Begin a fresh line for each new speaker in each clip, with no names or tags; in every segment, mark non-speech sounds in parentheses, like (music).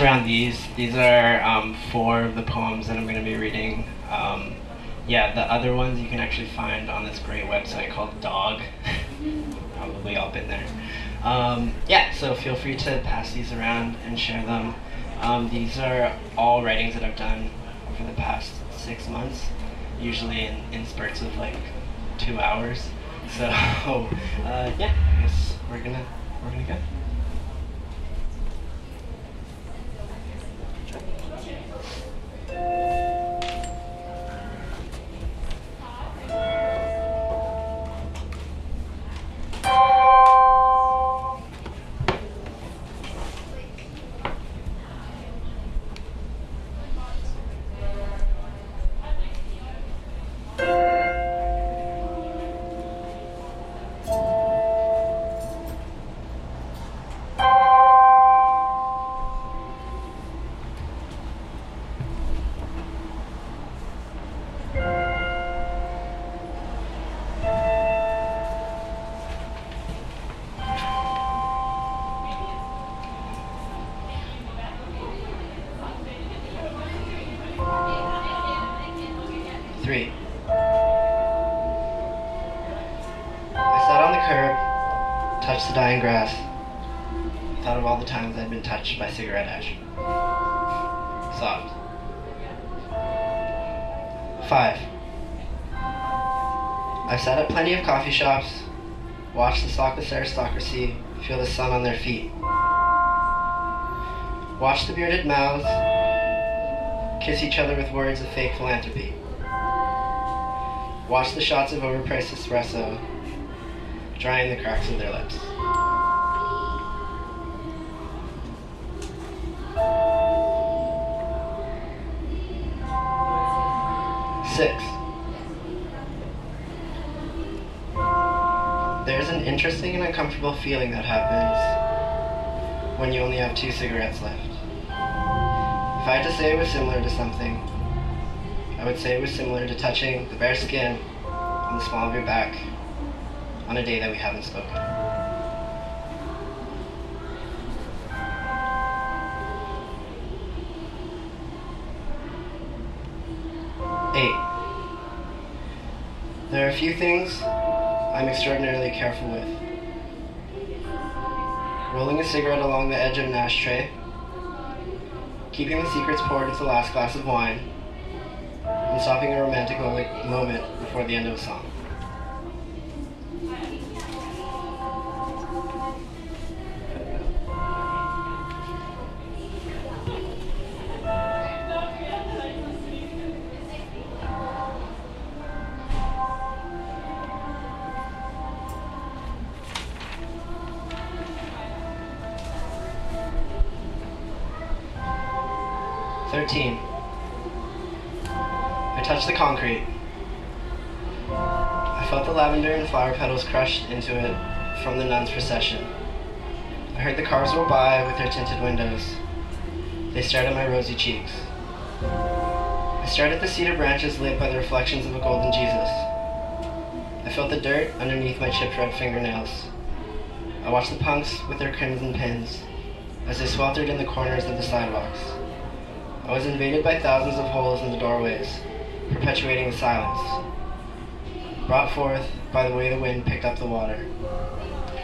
around these. These are um, four of the poems that I'm gonna be reading. Yeah, the other ones you can actually find on this great website called Dog. (laughs) Probably all been there. Um, yeah, so feel free to pass these around and share them. Um, these are all writings that I've done over the past six months, usually in, in spurts of like two hours. So (laughs) uh, yeah, I guess we're gonna we're gonna go. Grass. Thought of all the times I'd been touched by cigarette ash. Sobbed. Five. I've sat at plenty of coffee shops, watched the sockless aristocracy feel the sun on their feet. Watched the bearded mouths kiss each other with words of fake philanthropy. Watch the shots of overpriced espresso drying the cracks of their lips. Six. There's an interesting and uncomfortable feeling that happens when you only have two cigarettes left. If I had to say it was similar to something, I would say it was similar to touching the bare skin on the small of your back on a day that we haven't spoken. Eight. There are a few things I'm extraordinarily careful with. Rolling a cigarette along the edge of an ashtray, keeping the secrets poured into the last glass of wine, and stopping a romantic moment before the end of a song. Thirteen. I touched the concrete. I felt the lavender and flower petals crushed into it from the nuns' procession. I heard the cars roll by with their tinted windows. They stared at my rosy cheeks. I stared at the cedar branches lit by the reflections of a golden Jesus. I felt the dirt underneath my chipped red fingernails. I watched the punks with their crimson pins as they sweltered in the corners of the sidewalks. I was invaded by thousands of holes in the doorways, perpetuating the silence. Brought forth by the way the wind picked up the water,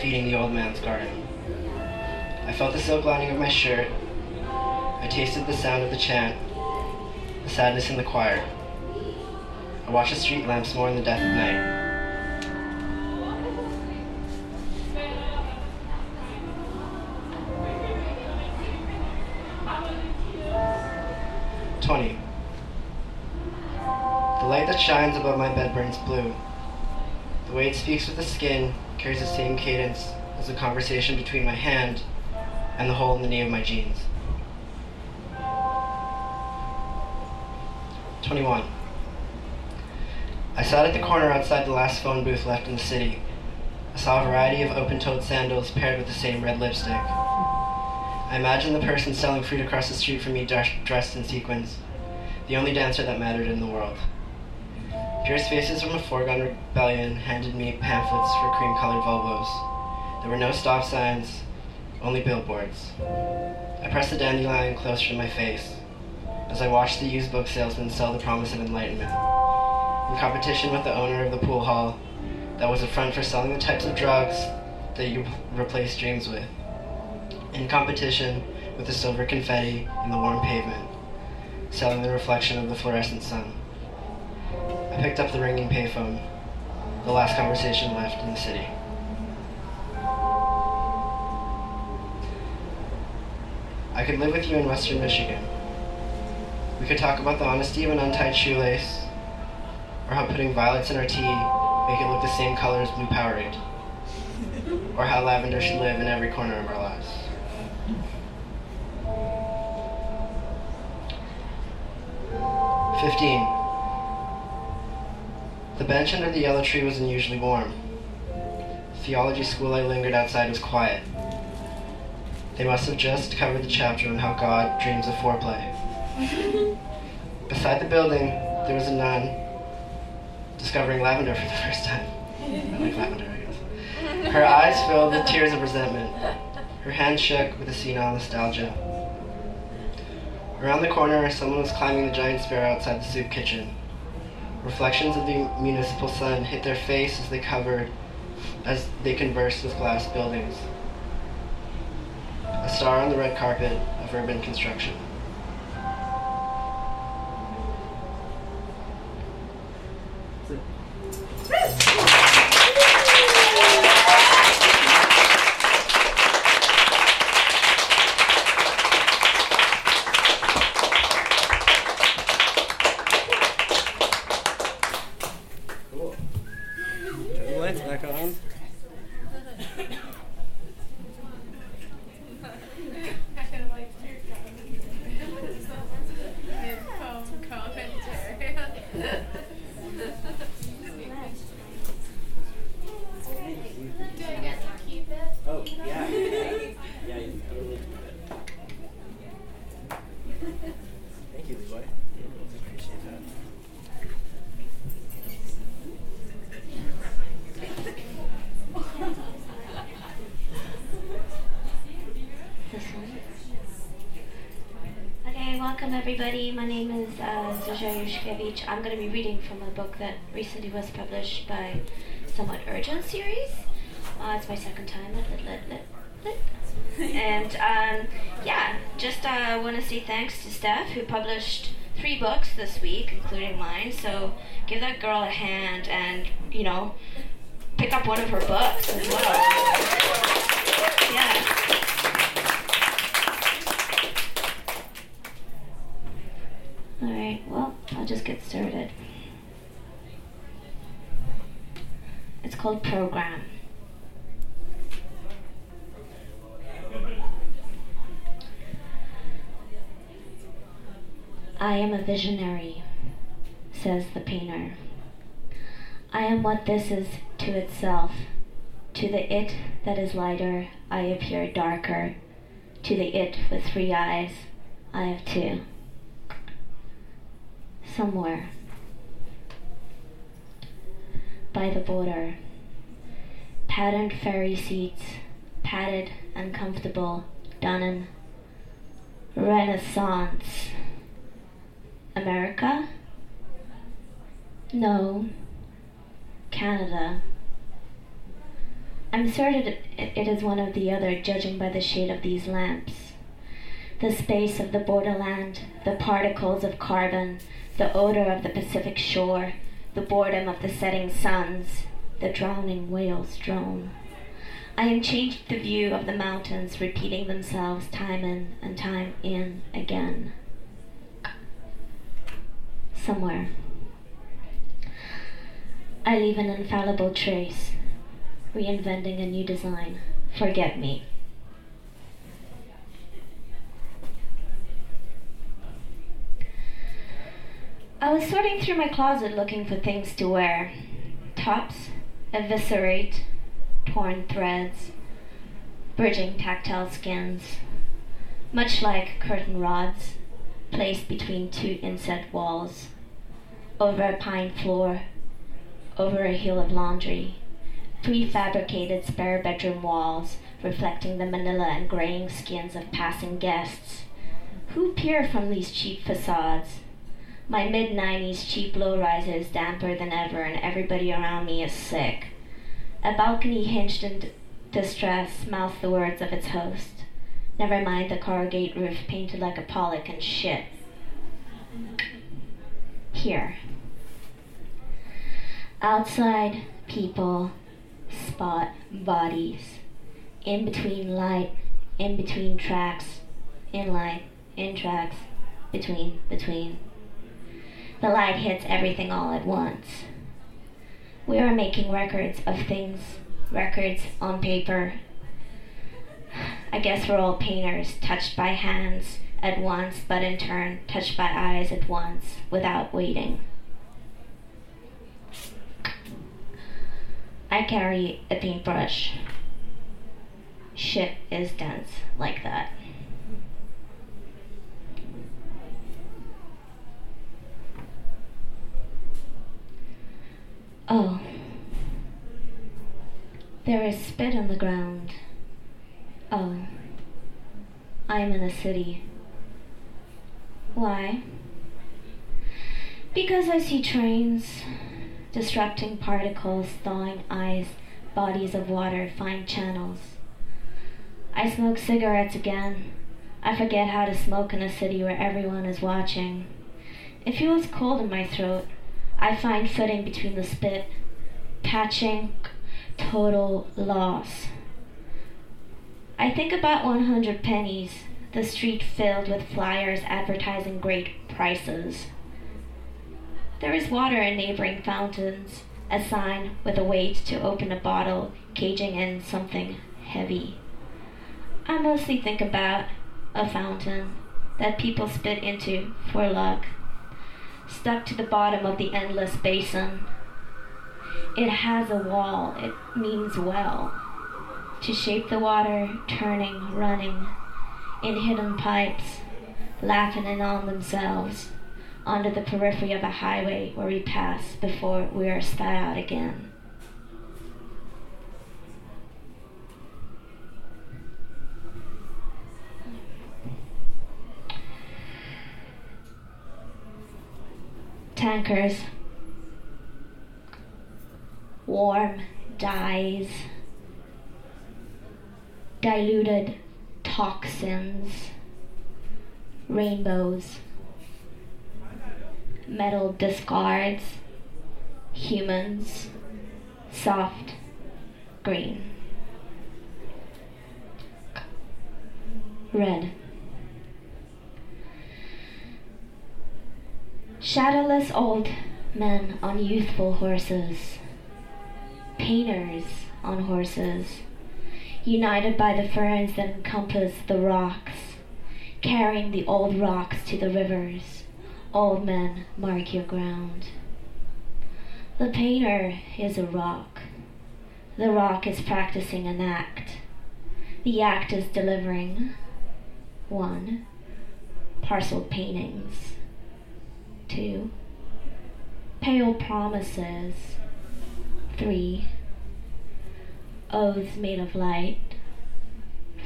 feeding the old man's garden. I felt the silk lining of my shirt. I tasted the sound of the chant, the sadness in the choir. I watched the street lamps mourn the death of night. Burns blue. The way it speaks with the skin carries the same cadence as the conversation between my hand and the hole in the knee of my jeans. 21. I sat at the corner outside the last phone booth left in the city. I saw a variety of open-toed sandals paired with the same red lipstick. I imagined the person selling fruit across the street from me dressed in sequins, the only dancer that mattered in the world. Fierce faces from a foregone rebellion handed me pamphlets for cream-colored Volvos. There were no stop signs, only billboards. I pressed the dandelion closer to my face as I watched the used book salesman sell the promise of enlightenment. In competition with the owner of the pool hall, that was a front for selling the types of drugs that you replace dreams with. In competition with the silver confetti in the warm pavement, selling the reflection of the fluorescent sun. Picked up the ringing payphone, the last conversation left in the city. I could live with you in western Michigan. We could talk about the honesty of an untied shoelace, or how putting violets in our tea make it look the same color as blue Powerade, or how lavender should live in every corner of our lives. Fifteen. The bench under the yellow tree was unusually warm. The theology school I lingered outside was quiet. They must have just covered the chapter on how God dreams of foreplay. (laughs) Beside the building, there was a nun discovering lavender for the first time. I like lavender, I guess. Her eyes filled with tears of resentment. Her hand shook with a senile nostalgia. Around the corner, someone was climbing the giant stair outside the soup kitchen. Reflections of the municipal sun hit their face as they covered, as they conversed with glass buildings a star on the red carpet of urban construction.
Everybody. My name is uh, Zuzia Juszkiewicz. I'm going to be reading from a book that recently was published by Somewhat Urgent series. Uh, it's my second time Lit Lit Lit Lit. and um, yeah, just uh, want to say thanks to Steph who published three books this week, including mine. So give that girl a hand and, you know, pick up one of her books as well. (laughs) Yeah. Alright, well, I'll just get started. It's called Program. I am a visionary, says the painter. I am what this is to itself. To the it that is lighter, I appear darker. To the it with three eyes, I have two somewhere by the border. Patterned ferry seats, padded and comfortable, done in Renaissance. America? No. Canada. I'm certain it is one of the other, judging by the shade of these lamps. The space of the borderland, the particles of carbon, the odor of the Pacific shore, the boredom of the setting suns, the drowning whales drone. I am changed the view of the mountains, repeating themselves time in and time in again. Somewhere. I leave an infallible trace, reinventing a new design. Forget me. I was sorting through my closet looking for things to wear. Tops, eviscerate, torn threads, bridging tactile skins, much like curtain rods placed between two inset walls, over a pine floor, over a hill of laundry, prefabricated spare bedroom walls reflecting the manila and graying skins of passing guests. Who peer from these cheap facades? My mid 90s cheap low-rise is damper than ever, and everybody around me is sick. A balcony hinged in d- distress mouths the words of its host. Never mind the corrugate roof painted like a Pollock and shit. Here. Outside, people, spot bodies. In between light, in between tracks, in light, in tracks, between, between. The light hits everything all at once. We are making records of things, records on paper. I guess we're all painters, touched by hands at once, but in turn touched by eyes at once, without waiting. I carry a paintbrush. Shit is dense like that. Oh. There is spit on the ground. Oh. I am in a city. Why? Because I see trains, disrupting particles, thawing ice, bodies of water, fine channels. I smoke cigarettes again. I forget how to smoke in a city where everyone is watching. It feels cold in my throat. I find footing between the spit, patching total loss. I think about 100 pennies, the street filled with flyers advertising great prices. There is water in neighboring fountains, a sign with a weight to open a bottle, caging in something heavy. I mostly think about a fountain that people spit into for luck, stuck to the bottom of the endless basin. It has a wall, it means well, to shape the water, turning, running, in hidden pipes, laughing in on themselves, onto the periphery of a highway where we pass before we are spat out again. Tankers. Warm dyes. Diluted toxins. Rainbows. Metal discards. Humans. Soft. Green. Red. Shadowless old men on youthful horses, painters on horses, united by the ferns that encompass the rocks, carrying the old rocks to the rivers. Old men, mark your ground. The painter is a rock. The rock is practicing an act. The act is delivering one, parcel paintings. Two, pale promises. Three, oaths made of light.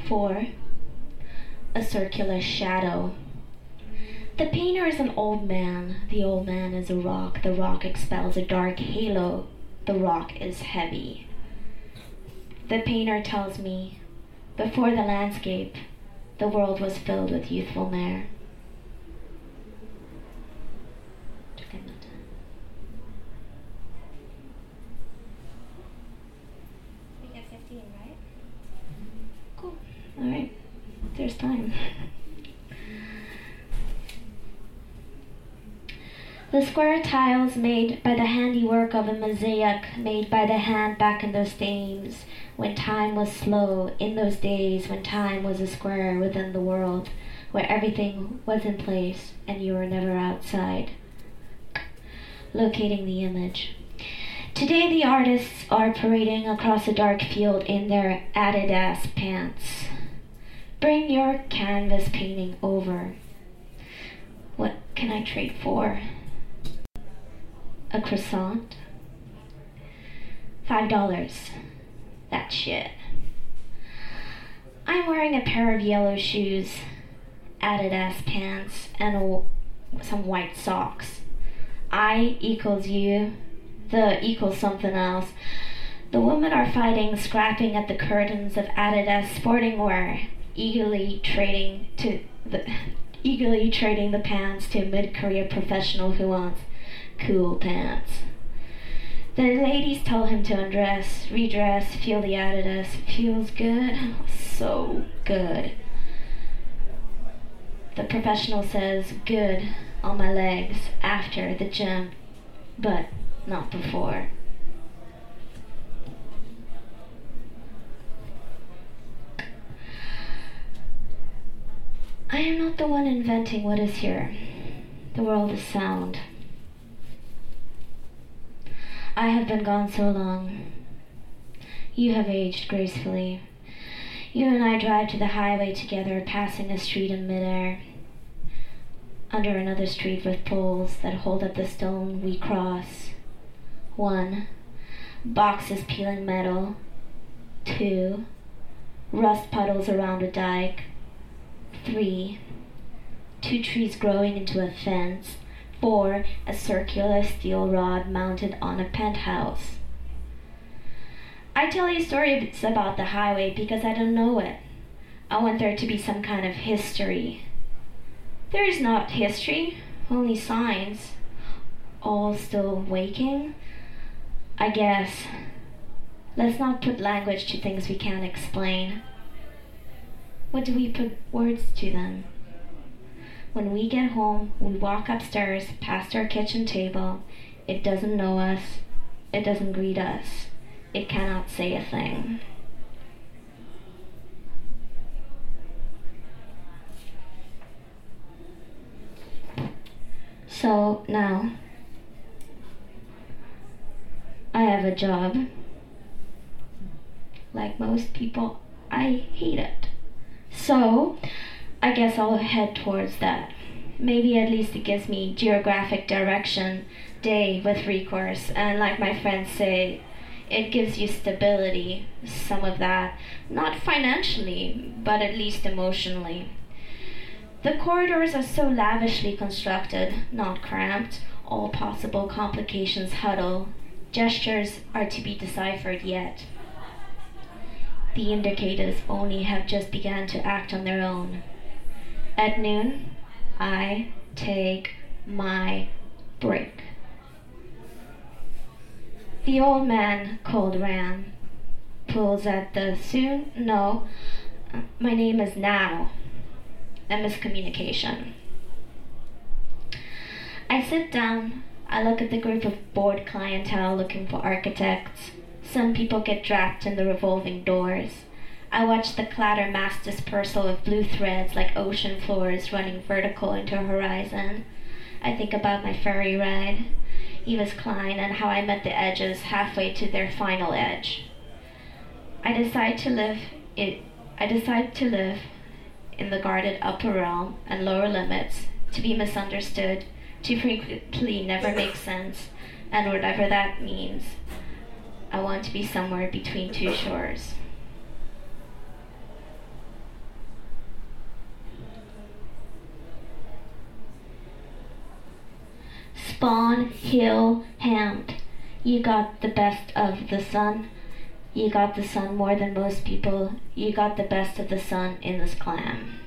Four, a circular shadow. The painter is an old man. The old man is a rock. The rock expels a dark halo. The rock is heavy. The painter tells me, before the landscape, the world was filled with youthful mare. We get 15, right? Cool. All right. There's time. The square tiles made by the handiwork of a mosaic made by the hand back in those days when time was slow, in those days when time was a square within the world, where everything was in place and you were never outside. Locating the image. Today, the artists are parading across a dark field in their Adidas pants. Bring your canvas painting over. What can I trade for? A croissant? Five dollars. That shit. I'm wearing a pair of yellow shoes, Adidas pants, and a, some white socks. I equals you, the equals something else. The women are fighting, scrapping at the curtains of Adidas sporting wear, eagerly trading to the (laughs) eagerly trading the pants to a mid-career professional who wants cool pants. The ladies tell him to undress, redress, feel the Adidas. Feels good, so good. The professional says, good on my legs after the gym, but not before. I am not the one inventing what is here. The world is sound. I have been gone so long. You have aged gracefully. You and I drive to the highway together, passing a street in midair. Under another street with poles that hold up the stone we cross. One, boxes peeling metal. Two, rust puddles around a dike. Three, two trees growing into a fence. Four, a circular steel rod mounted on a penthouse. I tell you stories about the highway because I don't know it. I want there to be some kind of history. There is not history, only signs. All still waking. I guess. Let's not put language to things we can't explain. What do we put words to then? When we get home, we walk upstairs past our kitchen table. It doesn't know us. It doesn't greet us. It cannot say a thing. So now, I have a job. Like most people, I hate it. So, I guess I'll head towards that. Maybe at least it gives me geographic direction day with recourse, and like my friends say, it gives you stability, some of that, not financially, but at least emotionally. The corridors are so lavishly constructed, not cramped, all possible complications huddle. Gestures are to be deciphered yet. The indicators only have just begun to act on their own. At noon, I take my break. The old man called Ram pulls at the soon. No, my name is now. A miscommunication. I sit down. I look at the group of bored clientele looking for architects. Some people get trapped in the revolving doors. I watch the clatter mass dispersal of blue threads like ocean floors running vertical into a horizon. I think about my ferry ride. Yves Klein and how I met the edges halfway to their final edge. I decide to live it I decide to live in the guarded upper realm and lower limits, to be misunderstood, to frequently never make (laughs) sense, and whatever that means. I want to be somewhere between two shores. Spawn, Hill, Hamd. You got the best of the sun. You got the sun more than most people. You got the best of the sun in this clan.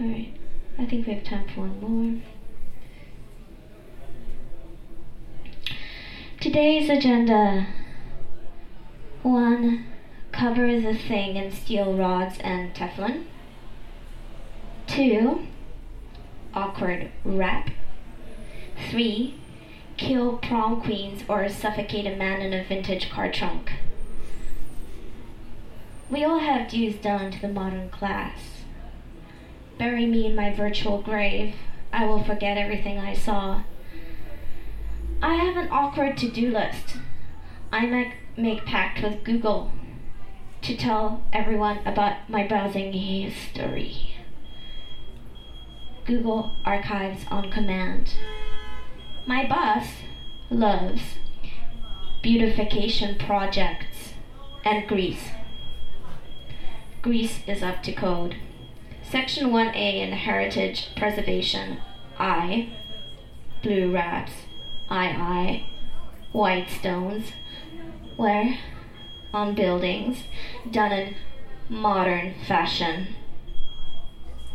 Alright, I think we have time for one more. Today's agenda. One, cover the thing in steel rods and Teflon. Two, awkward rap. Three, kill prom queens or suffocate a man in a vintage car trunk. We all have dues done to the modern class. Bury me in my virtual grave. I will forget everything I saw. I have an awkward to do list. I make, make pact with Google to tell everyone about my browsing history. Google Archives on command. My boss loves beautification projects and Greece. Greece is up to code. Section 1A in Heritage Preservation I. Blue rats. I. I. White stones. Where? On buildings. Done in modern fashion.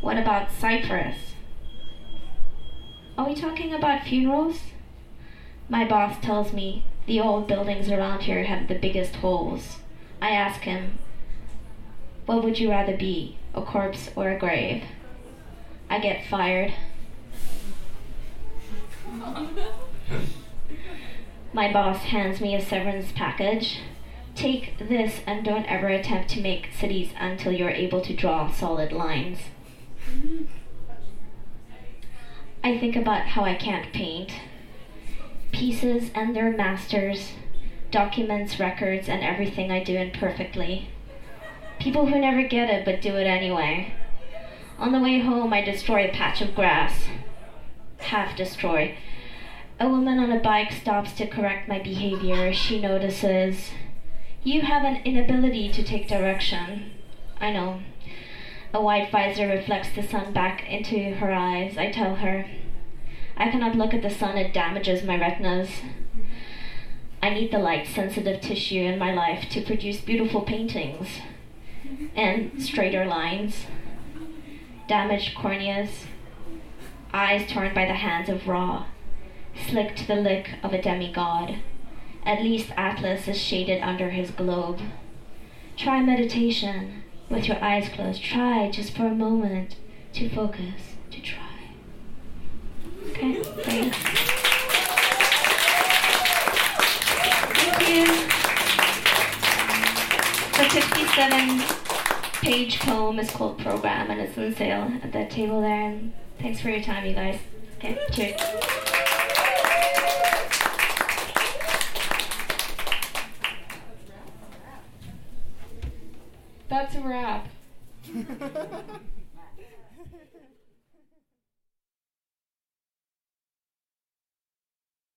What about Cyprus? Are we talking about funerals? My boss tells me the old buildings around here have the biggest holes. I ask him, what would you rather be, a corpse or a grave? I get fired. (laughs) My boss hands me a severance package. Take this and don't ever attempt to make cities until you're able to draw solid lines. I think about how I can't paint. Pieces and their masters, documents, records, and everything I do imperfectly. People who never get it but do it anyway. On the way home, I destroy a patch of grass. Half destroy. A woman on a bike stops to correct my behavior. She notices, You have an inability to take direction. I know. A white visor reflects the sun back into her eyes. I tell her, I cannot look at the sun, it damages my retinas. I need the light sensitive tissue in my life to produce beautiful paintings and straighter lines. Damaged corneas, eyes torn by the hands of Ra, slick to the lick of a demigod. At least Atlas is shaded under his globe. Try meditation with your eyes closed. Try just for a moment to focus, to try. Okay, thanks. Thank you. The 57 page poem is called Program and it's on sale at that table there. And thanks for your time, you guys. Okay, cheers.